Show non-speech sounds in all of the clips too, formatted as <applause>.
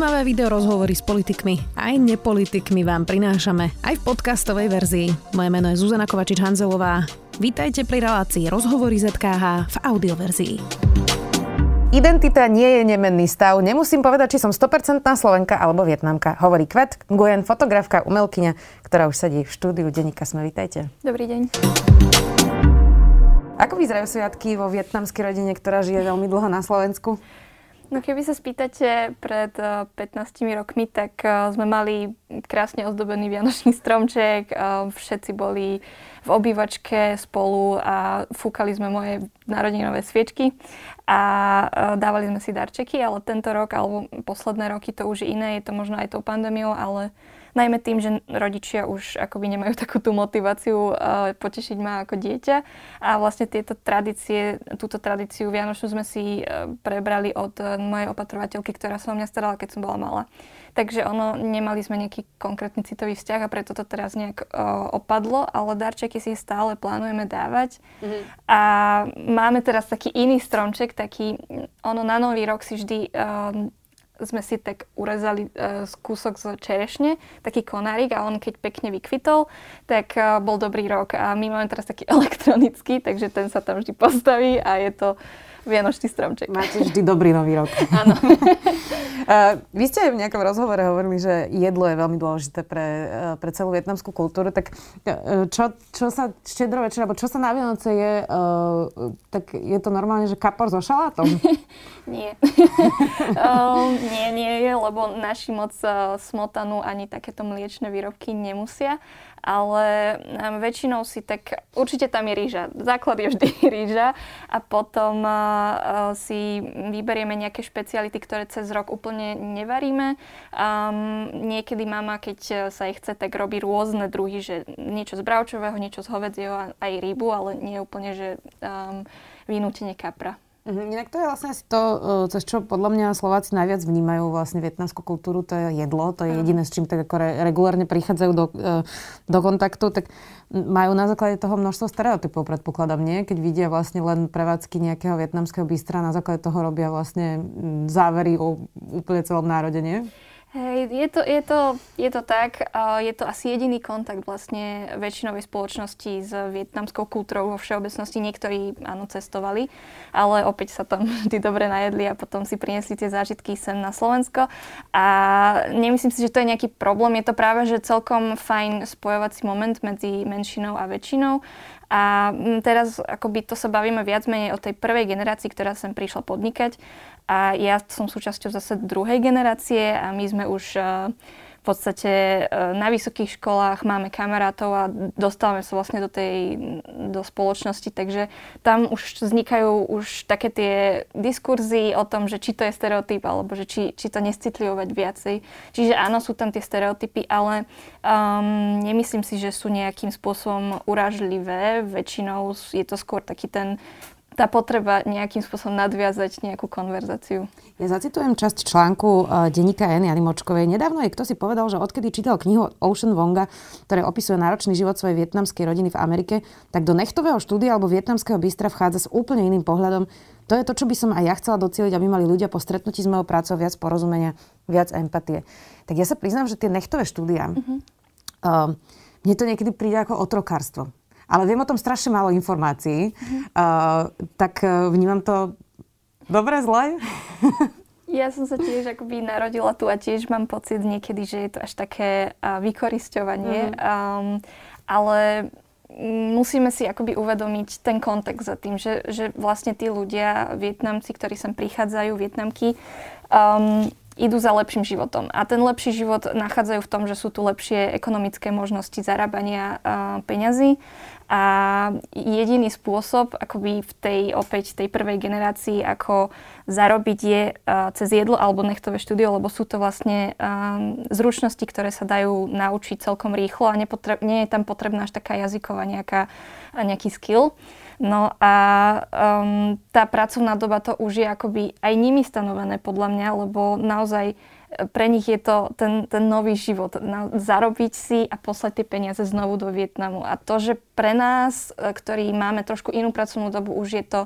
Zaujímavé video rozhovory s politikmi aj nepolitikmi vám prinášame aj v podcastovej verzii. Moje meno je Zuzana Kovačič-Hanzelová. Vítajte pri relácii Rozhovory ZKH v audioverzii. Identita nie je nemenný stav. Nemusím povedať, či som 100% Slovenka alebo Vietnamka. Hovorí Kvet Nguyen, fotografka, umelkyňa, ktorá už sedí v štúdiu Denika Sme. Vítajte. Dobrý deň. Ako vyzerajú sviatky vo vietnamskej rodine, ktorá žije veľmi dlho na Slovensku? No keby sa spýtate pred 15 eh, rokmi, tak eh, sme mali krásne ozdobený vianočný stromček, eh, všetci boli v obývačke spolu a fúkali sme moje narodinové sviečky a dávali sme si darčeky, ale tento rok alebo posledné roky to už iné, je to možno aj tou pandémiou, ale Najmä tým, že rodičia už akoby nemajú takú tú motiváciu uh, potešiť ma ako dieťa. A vlastne tieto tradície, túto tradíciu Vianočnú sme si uh, prebrali od uh, mojej opatrovateľky, ktorá sa o mňa starala, keď som bola malá. Takže ono, nemali sme nejaký konkrétny citový vzťah a preto to teraz nejak uh, opadlo, ale darčeky si stále plánujeme dávať. Mm-hmm. A máme teraz taký iný stromček, taký, ono na nový rok si vždy uh, sme si tak urezali uh, kúsok z čerešne, taký konárik a on keď pekne vykvitol, tak uh, bol dobrý rok. A my máme teraz taký <laughs> elektronický, takže ten sa tam vždy postaví a je to Vianočný stromček. Máte vždy dobrý nový rok. <laughs> Áno. uh, <laughs> vy ste v nejakom rozhovore hovorili, že jedlo je veľmi dôležité pre, uh, pre celú vietnamskú kultúru. Tak uh, čo, čo sa štedro večer, alebo čo sa na Vianoce je, tak je to normálne, že kapor so šalátom? <laughs> nie. uh, nie, nie je, lebo naši moc smotanu ani takéto mliečne výrobky nemusia ale väčšinou si tak, určite tam je rýža. Základ je vždy <laughs> rýža a potom uh, si vyberieme nejaké špeciality, ktoré cez rok úplne nevaríme. Um, niekedy mama, keď sa jej chce, tak robí rôzne druhy, že niečo z bravčového, niečo z hovedzieho, aj rybu, ale nie úplne, že um, vynútenie kapra. Mhm, inak to je vlastne asi to, e, cez čo podľa mňa Slováci najviac vnímajú vlastne vietnamskú kultúru, to je jedlo, to je jediné, s čím tak ako re- regulárne prichádzajú do, e, do kontaktu, tak majú na základe toho množstvo stereotypov, predpokladám, nie? Keď vidia vlastne len prevádzky nejakého vietnamského bystra, na základe toho robia vlastne závery o úplne celom národe, nie? Hej, je to, je, to, je to tak. Je to asi jediný kontakt vlastne väčšinovej spoločnosti s vietnamskou kultúrou vo všeobecnosti. Niektorí áno cestovali, ale opäť sa tam <laughs> vždy dobre najedli a potom si priniesli tie zážitky sem na Slovensko. A nemyslím si, že to je nejaký problém. Je to práve, že celkom fajn spojovací moment medzi menšinou a väčšinou. A teraz akoby to sa bavíme viac menej o tej prvej generácii, ktorá sem prišla podnikať a ja som súčasťou zase druhej generácie a my sme už uh, v podstate e, na vysokých školách máme kamarátov a dostávame sa vlastne do tej do spoločnosti, takže tam už vznikajú už také tie diskurzy o tom, že či to je stereotyp, alebo že či, či to nescitlivovať viacej. Čiže áno, sú tam tie stereotypy, ale um, nemyslím si, že sú nejakým spôsobom uražlivé. Väčšinou je to skôr taký ten tá potreba nejakým spôsobom nadviazať nejakú konverzáciu. Ja zacitujem časť článku uh, denníka Eny Močkovej. Nedávno je kto si povedal, že odkedy čítal knihu Ocean Wonga, ktoré opisuje náročný život svojej vietnamskej rodiny v Amerike, tak do nechtového štúdia alebo vietnamského bystra vchádza s úplne iným pohľadom. To je to, čo by som aj ja chcela docieliť, aby mali ľudia po stretnutí s mojou prácou viac porozumenia, viac empatie. Tak ja sa priznám, že tie nechtové štúdia, mm-hmm. uh, mne to niekedy príde ako otrokárstvo ale viem o tom strašne málo informácií. Mm-hmm. Uh, tak uh, vnímam to dobre, zle? <laughs> Ja som sa tiež akoby narodila tu a tiež mám pocit niekedy, že je to až také uh, vykorisťovanie. Mm. Um, ale musíme si akoby uvedomiť ten kontext za tým, že, že vlastne tí ľudia, Vietnamci, ktorí sem prichádzajú, Vietnamky, um, idú za lepším životom. A ten lepší život nachádzajú v tom, že sú tu lepšie ekonomické možnosti zarábania uh, peňazí a jediný spôsob, akoby v tej opäť tej prvej generácii, ako zarobiť je uh, cez jedlo alebo nechtové štúdio, lebo sú to vlastne um, zručnosti, ktoré sa dajú naučiť celkom rýchlo a nepotreb, nie je tam potrebná až taká jazyková nejaká, nejaký skill. No a um, tá pracovná doba to už je akoby aj nimi stanovené podľa mňa, lebo naozaj pre nich je to ten, ten nový život. Na, zarobiť si a poslať tie peniaze znovu do Vietnamu. A to, že pre nás, e, ktorí máme trošku inú pracovnú dobu, už je to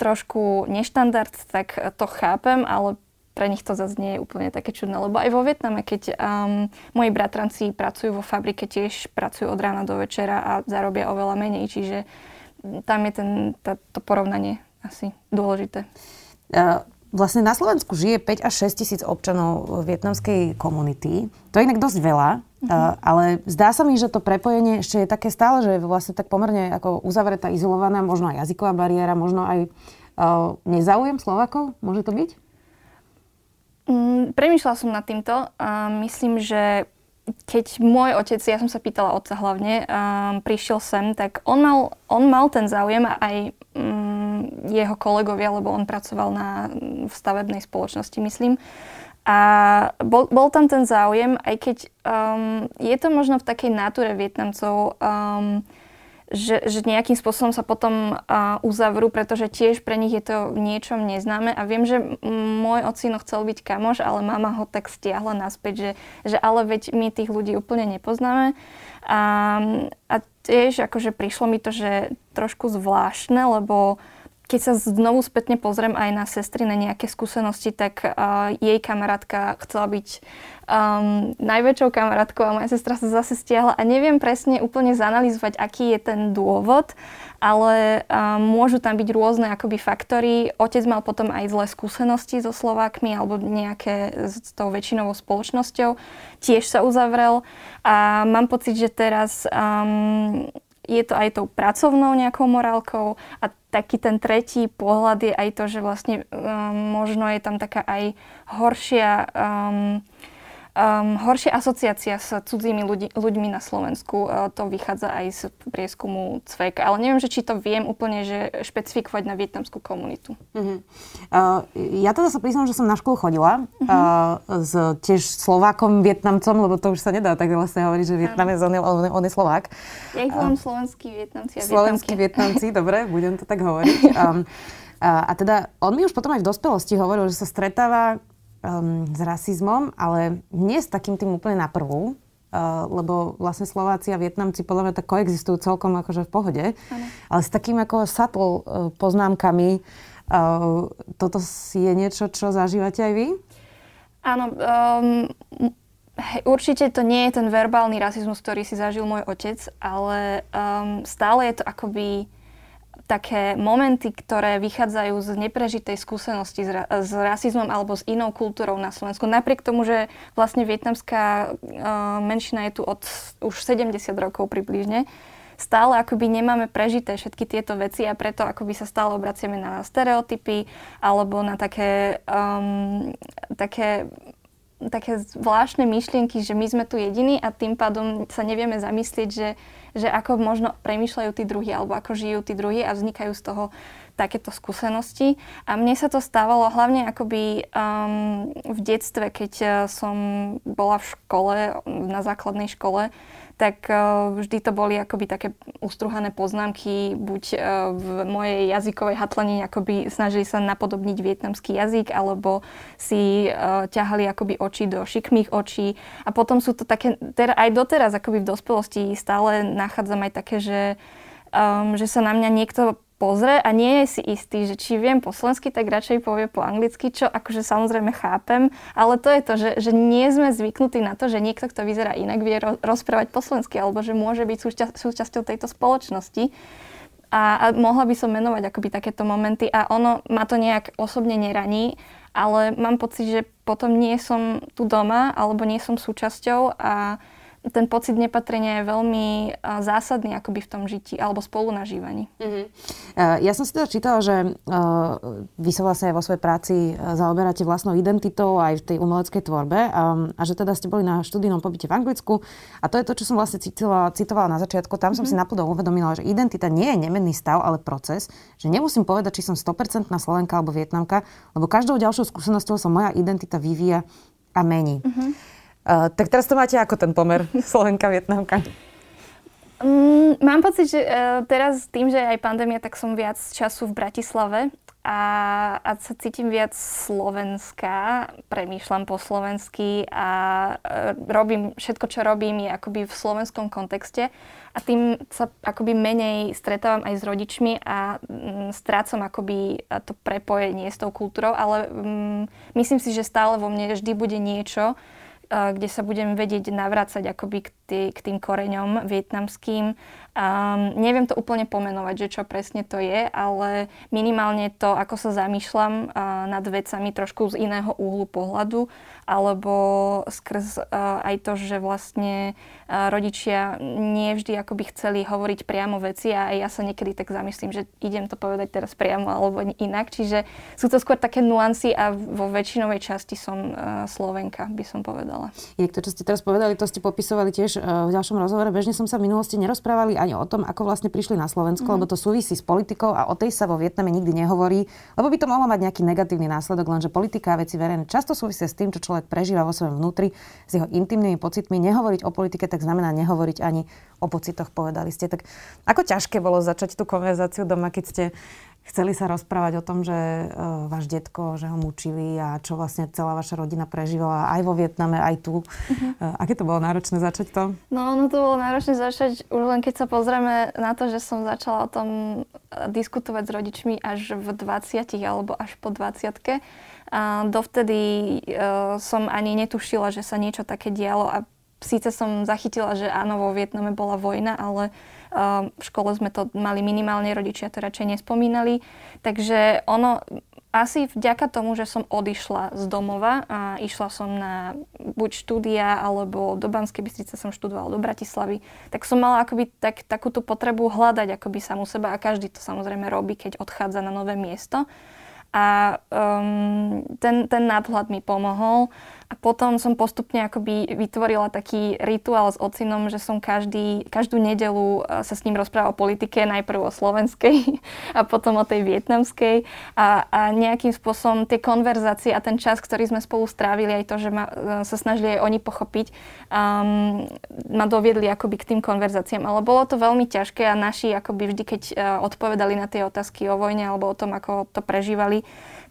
trošku neštandard, tak to chápem, ale pre nich to zase nie je úplne také čudné, lebo aj vo Vietname, keď um, moji bratranci pracujú vo fabrike, tiež pracujú od rána do večera a zarobia oveľa menej, čiže tam je ten, tá, to porovnanie asi dôležité. Uh, vlastne na Slovensku žije 5 až 6 tisíc občanov vietnamskej komunity. To je inak dosť veľa, uh-huh. uh, ale zdá sa mi, že to prepojenie ešte je také stále, že je vlastne tak pomerne ako uzavretá, izolovaná, možno aj jazyková bariéra, možno aj uh, nezáujem Slovakov, môže to byť? Mm, premýšľala som nad týmto a myslím, že keď môj otec, ja som sa pýtala otca hlavne, um, prišiel sem, tak on mal, on mal ten záujem a aj um, jeho kolegovia, lebo on pracoval na, v stavebnej spoločnosti, myslím. A bol, bol tam ten záujem, aj keď um, je to možno v takej náture Vietnamcov, um, že, že nejakým spôsobom sa potom uh, uzavrú, pretože tiež pre nich je to niečom neznáme. A viem, že môj ocino chcel byť kamoš, ale mama ho tak stiahla naspäť, že, že ale veď my tých ľudí úplne nepoznáme. A, a tiež akože prišlo mi to, že trošku zvláštne, lebo keď sa znovu spätne pozriem aj na sestry, na nejaké skúsenosti, tak uh, jej kamarátka chcela byť um, najväčšou kamarátkou a moja sestra sa zase stiahla a neviem presne úplne zanalizovať, aký je ten dôvod, ale um, môžu tam byť rôzne akoby faktory. Otec mal potom aj zlé skúsenosti so Slovákmi alebo nejaké s tou väčšinovou spoločnosťou. Tiež sa uzavrel a mám pocit, že teraz um, je to aj tou pracovnou nejakou morálkou a taký ten tretí pohľad je aj to, že vlastne um, možno je tam taká aj horšia um, Um, horšia asociácia s cudzími ľudí, ľuďmi na Slovensku, uh, to vychádza aj z prieskumu CVEK, ale neviem, že či to viem úplne že špecifikovať na vietnamskú komunitu. Uh-huh. Uh, ja teda sa priznám, že som na školu chodila uh-huh. uh, s tiež Slovákom, Vietnamcom, lebo to už sa nedá tak vlastne hovoriť, že Vietnam je on, on, on je Slovák. Ja ich volám uh, slovenskí Vietnamci a Slovenskí Vietnamci, <laughs> dobre, budem to tak hovoriť. Um, a, a teda on mi už potom aj v dospelosti hovoril, že sa stretáva um, s rasizmom, ale nie s takým tým úplne na prvú, uh, lebo vlastne Slováci a Vietnamci podľa mňa tak koexistujú celkom akože v pohode, ano. ale s takým ako subtle uh, poznámkami. Uh, toto je niečo, čo zažívate aj vy? Áno, um, určite to nie je ten verbálny rasizmus, ktorý si zažil môj otec, ale um, stále je to akoby také momenty, ktoré vychádzajú z neprežitej skúsenosti s, ra- s rasizmom alebo s inou kultúrou na Slovensku. Napriek tomu, že vlastne vietnamská uh, menšina je tu od už 70 rokov približne, stále akoby nemáme prežité všetky tieto veci a preto akoby sa stále obraciame na stereotypy alebo na také, um, také také zvláštne myšlienky, že my sme tu jediní a tým pádom sa nevieme zamyslieť, že, že ako možno premýšľajú tí druhí alebo ako žijú tí druhí a vznikajú z toho takéto skúsenosti. A mne sa to stávalo hlavne akoby um, v detstve, keď uh, som bola v škole, na základnej škole, tak uh, vždy to boli akoby také ustruhané poznámky, buď uh, v mojej jazykovej hatlanine akoby snažili sa napodobniť vietnamský jazyk, alebo si uh, ťahali akoby oči do šikmých očí. A potom sú to také, ter, aj doteraz akoby v dospelosti stále nachádzam aj také, že, um, že sa na mňa niekto pozrie a nie je si istý, že či viem po slovensky, tak radšej povie po anglicky, čo akože samozrejme chápem, ale to je to, že, že nie sme zvyknutí na to, že niekto, kto vyzerá inak, vie ro- rozprávať po slovensky, alebo že môže byť súča- súčasťou tejto spoločnosti. A, a mohla by som menovať akoby takéto momenty a ono ma to nejak osobne neraní, ale mám pocit, že potom nie som tu doma, alebo nie som súčasťou a ten pocit nepatrenia je veľmi zásadný akoby v tom žití alebo spolunažívaní. Uh-huh. Ja som si teda čítala, že vy sa vlastne vo svojej práci zaoberáte vlastnou identitou aj v tej umeleckej tvorbe a že teda ste boli na študijnom pobyte v Anglicku a to je to, čo som vlastne citovala, citovala na začiatku. Tam som uh-huh. si naplno uvedomila, že identita nie je nemenný stav, ale proces, že nemusím povedať, či som 100% Slovenka alebo Vietnamka, lebo každou ďalšou skúsenosťou sa moja identita vyvíja a mení. Uh-huh. Uh, tak teraz to máte ako ten pomer <laughs> Slovenka, Vietnamka? Um, mám pocit, že uh, teraz tým, že je aj pandémia, tak som viac času v Bratislave a, a sa cítim viac slovenská, premýšľam po slovensky a e, robím, všetko, čo robím, je akoby v slovenskom kontexte a tým sa akoby menej stretávam aj s rodičmi a mm, strácam akoby to prepojenie s tou kultúrou, ale mm, myslím si, že stále vo mne vždy bude niečo, kde sa budem vedieť navrácať akoby k, tý, k tým koreňom vietnamským. Um, neviem to úplne pomenovať, že čo presne to je, ale minimálne to, ako sa zamýšľam uh, nad vecami trošku z iného úhlu pohľadu, alebo skrz uh, aj to, že vlastne uh, rodičia nie vždy akoby chceli hovoriť priamo veci a ja sa niekedy tak zamyslím, že idem to povedať teraz priamo alebo inak. Čiže sú to skôr také nuancy a vo väčšinovej časti som uh, Slovenka, by som povedala. Je to, čo ste teraz povedali, to ste popisovali tiež v ďalšom rozhovore. Bežne som sa v minulosti nerozprávali ani o tom, ako vlastne prišli na Slovensko, mm-hmm. lebo to súvisí s politikou a o tej sa vo Vietname nikdy nehovorí, lebo by to mohlo mať nejaký negatívny následok, lenže politika a veci verejné často súvisia s tým, čo človek prežíva vo svojom vnútri, s jeho intimnými pocitmi. Nehovoriť o politike tak znamená nehovoriť ani o pocitoch, povedali ste. Tak ako ťažké bolo začať tú konverzáciu doma, keď ste chceli sa rozprávať o tom, že uh, váš detko, že ho mučili a čo vlastne celá vaša rodina prežívala aj vo Vietname, aj tu. Uh-huh. Uh, aké to bolo náročné začať to? No, no to bolo náročné začať už len keď sa pozrieme na to, že som začala o tom e, diskutovať s rodičmi až v 20 alebo až po 20 a dovtedy uh, som ani netušila, že sa niečo také dialo a síce som zachytila, že áno, vo Vietname bola vojna, ale Ehm, v škole sme to mali minimálne, rodičia to radšej nespomínali. Takže ono, asi vďaka tomu, že som odišla z domova a išla som na buď štúdia, alebo do Banskej Bystrice som študovala, do Bratislavy, tak som mala akoby tak, takúto potrebu hľadať akoby samu seba a každý to samozrejme robí, keď odchádza na nové miesto. A um, ten, ten nadhľad mi pomohol. A potom som postupne akoby vytvorila taký rituál s ocinom, že som každý, každú nedelu e, sa s ním rozprával o politike, najprv o slovenskej <laughs> a potom o tej vietnamskej. A, a nejakým spôsobom tie konverzácie a ten čas, ktorý sme spolu strávili, aj to, že ma, e, sa snažili aj oni pochopiť, um, ma doviedli akoby k tým konverzáciám. Ale bolo to veľmi ťažké a naši akoby vždy, keď uh, odpovedali na tie otázky o vojne alebo o tom, ako to prežívali,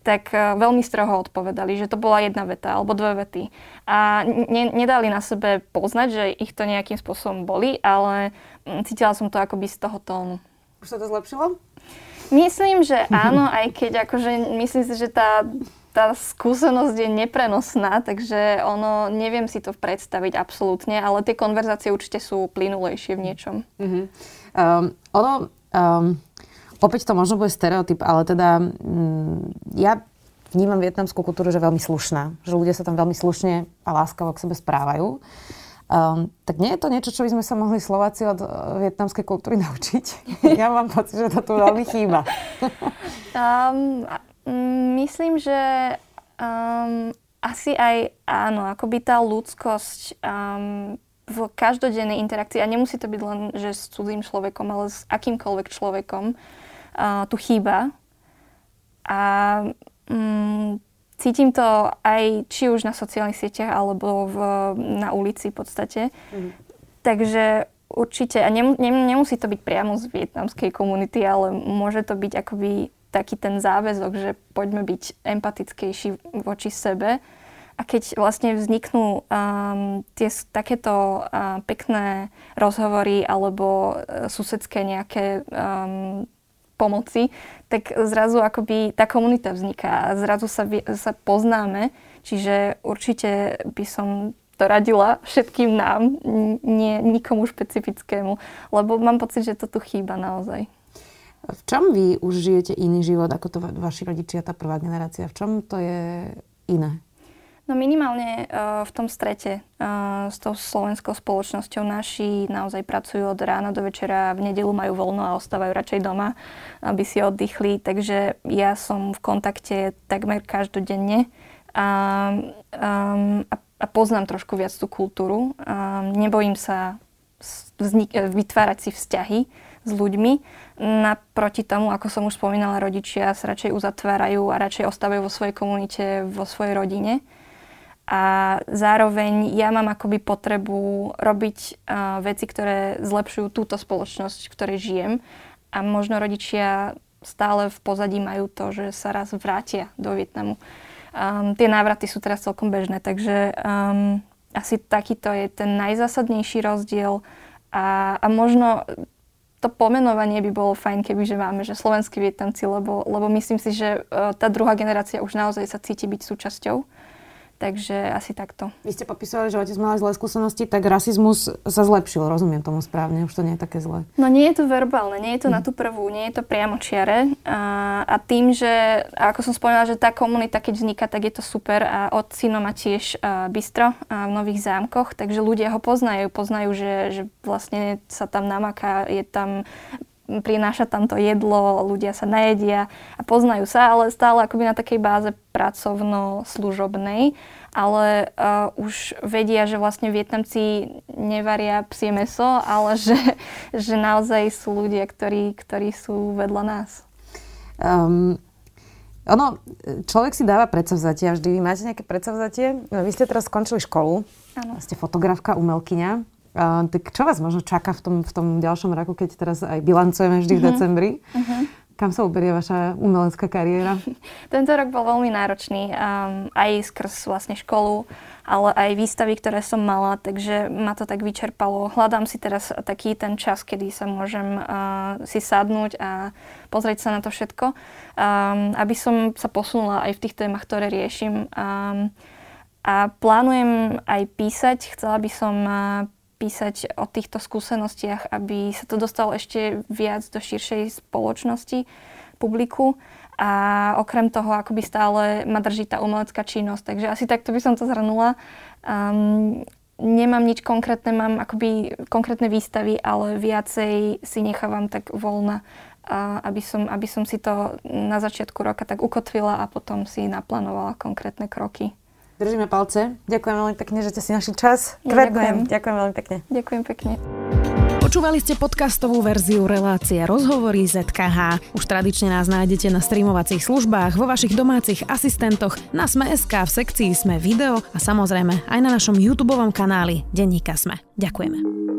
tak e, veľmi stroho odpovedali, že to bola jedna veta alebo dve vety. A ne, nedali na sebe poznať, že ich to nejakým spôsobom boli, ale mm, cítila som to akoby z toho tónu. Už sa to zlepšilo? Myslím, že <laughs> áno, aj keď akože myslím si, že tá, tá skúsenosť je neprenosná, takže ono, neviem si to predstaviť absolútne, ale tie konverzácie určite sú plynulejšie v niečom. Uh-huh. Um, ono, um, opäť to možno bude stereotyp, ale teda mm, ja vnímam vietnamskú kultúru, že veľmi slušná. Že ľudia sa tam veľmi slušne a láskavo k sebe správajú. Um, tak nie je to niečo, čo by sme sa mohli Slováci od uh, vietnamskej kultúry <laughs> naučiť? ja mám pocit, že to tu veľmi chýba. <laughs> um, myslím, že um, asi aj áno, akoby tá ľudskosť um, v každodennej interakcii, a nemusí to byť len, že s cudzým človekom, ale s akýmkoľvek človekom, uh, tu chýba. A um, cítim to aj či už na sociálnych sieťach alebo v, na ulici v podstate. Mm. Takže určite, a nem, nem, nemusí to byť priamo z vietnamskej komunity, ale môže to byť akoby taký ten záväzok, že poďme byť empatickejší voči sebe. A keď vlastne vzniknú um, tie takéto uh, pekné rozhovory alebo uh, susedské nejaké um, pomoci, tak zrazu akoby tá komunita vzniká a zrazu sa, sa poznáme. Čiže určite by som to radila všetkým nám, nie nikomu špecifickému, lebo mám pocit, že to tu chýba naozaj. V čom vy už žijete iný život ako to vaši rodičia, tá prvá generácia? V čom to je iné? No minimálne uh, v tom strete uh, s tou slovenskou spoločnosťou naši naozaj pracujú od rána do večera, v nedelu majú voľno a ostávajú radšej doma, aby si oddychli. Takže ja som v kontakte takmer každodenne a, um, a, a poznám trošku viac tú kultúru. Um, nebojím sa vznik- vytvárať si vzťahy s ľuďmi. Naproti tomu, ako som už spomínala, rodičia sa radšej uzatvárajú a radšej ostávajú vo svojej komunite, vo svojej rodine a zároveň ja mám akoby potrebu robiť uh, veci, ktoré zlepšujú túto spoločnosť, v ktorej žijem. A možno rodičia stále v pozadí majú to, že sa raz vrátia do Vietnamu. Um, tie návraty sú teraz celkom bežné, takže um, asi takýto je ten najzásadnejší rozdiel. A, a možno to pomenovanie by bolo fajn, keby že máme, že slovenskí Vietnamci, lebo, lebo myslím si, že uh, tá druhá generácia už naozaj sa cíti byť súčasťou Takže asi takto. Vy ste popísali, že otec mal zlé skúsenosti, tak rasizmus sa zlepšil, rozumiem tomu správne, už to nie je také zlé. No nie je to verbálne, nie je to mm. na tú prvú, nie je to priamo čiare. A, a tým, že, ako som spomínala, že tá komunita, keď vzniká, tak je to super a od syno má tiež uh, bistro uh, v Nových zámkoch, takže ľudia ho poznajú, poznajú, že, že vlastne sa tam namaká, je tam prináša tam to jedlo, ľudia sa najedia a poznajú sa, ale stále akoby na takej báze pracovno-služobnej, ale uh, už vedia, že vlastne Vietnamci nevaria psie meso, ale že, <laughs> že naozaj sú ľudia, ktorí, ktorí sú vedľa nás. Um, ono, človek si dáva predsavzatia vždy. Vy máte nejaké predsavzatie? Vy ste teraz skončili školu. Áno. Ste fotografka, umelkyňa. Uh, tak čo vás možno čaká v tom, v tom ďalšom roku, keď teraz aj bilancujeme vždy v mhm. decembri? Uh-huh. Kam sa uberie vaša umelecká kariéra? <laughs> Tento rok bol veľmi náročný, um, aj skrz vlastne školu, ale aj výstavy, ktoré som mala, takže ma to tak vyčerpalo. Hľadám si teraz taký ten čas, kedy sa môžem uh, si sadnúť a pozrieť sa na to všetko, um, aby som sa posunula aj v tých témach, ktoré riešim. Um, a plánujem aj písať. Chcela by som uh, písať o týchto skúsenostiach, aby sa to dostalo ešte viac do širšej spoločnosti, publiku. A okrem toho, akoby stále ma drží tá umelecká činnosť. Takže asi takto by som to zhrnula. Um, nemám nič konkrétne, mám akoby konkrétne výstavy, ale viacej si nechávam tak voľna, aby, som, aby som si to na začiatku roka tak ukotvila a potom si naplánovala konkrétne kroky. Držíme palce. Ďakujem veľmi pekne, že ste si našli čas. Kvetnem. Ďakujem. Ďakujem veľmi pekne. Ďakujem pekne. Počúvali ste podcastovú verziu relácie Rozhovory ZKH. Už tradične nás nájdete na streamovacích službách, vo vašich domácich asistentoch, na Sme.sk, v sekcii Sme video a samozrejme aj na našom YouTube kanáli Denníka Sme. Ďakujeme.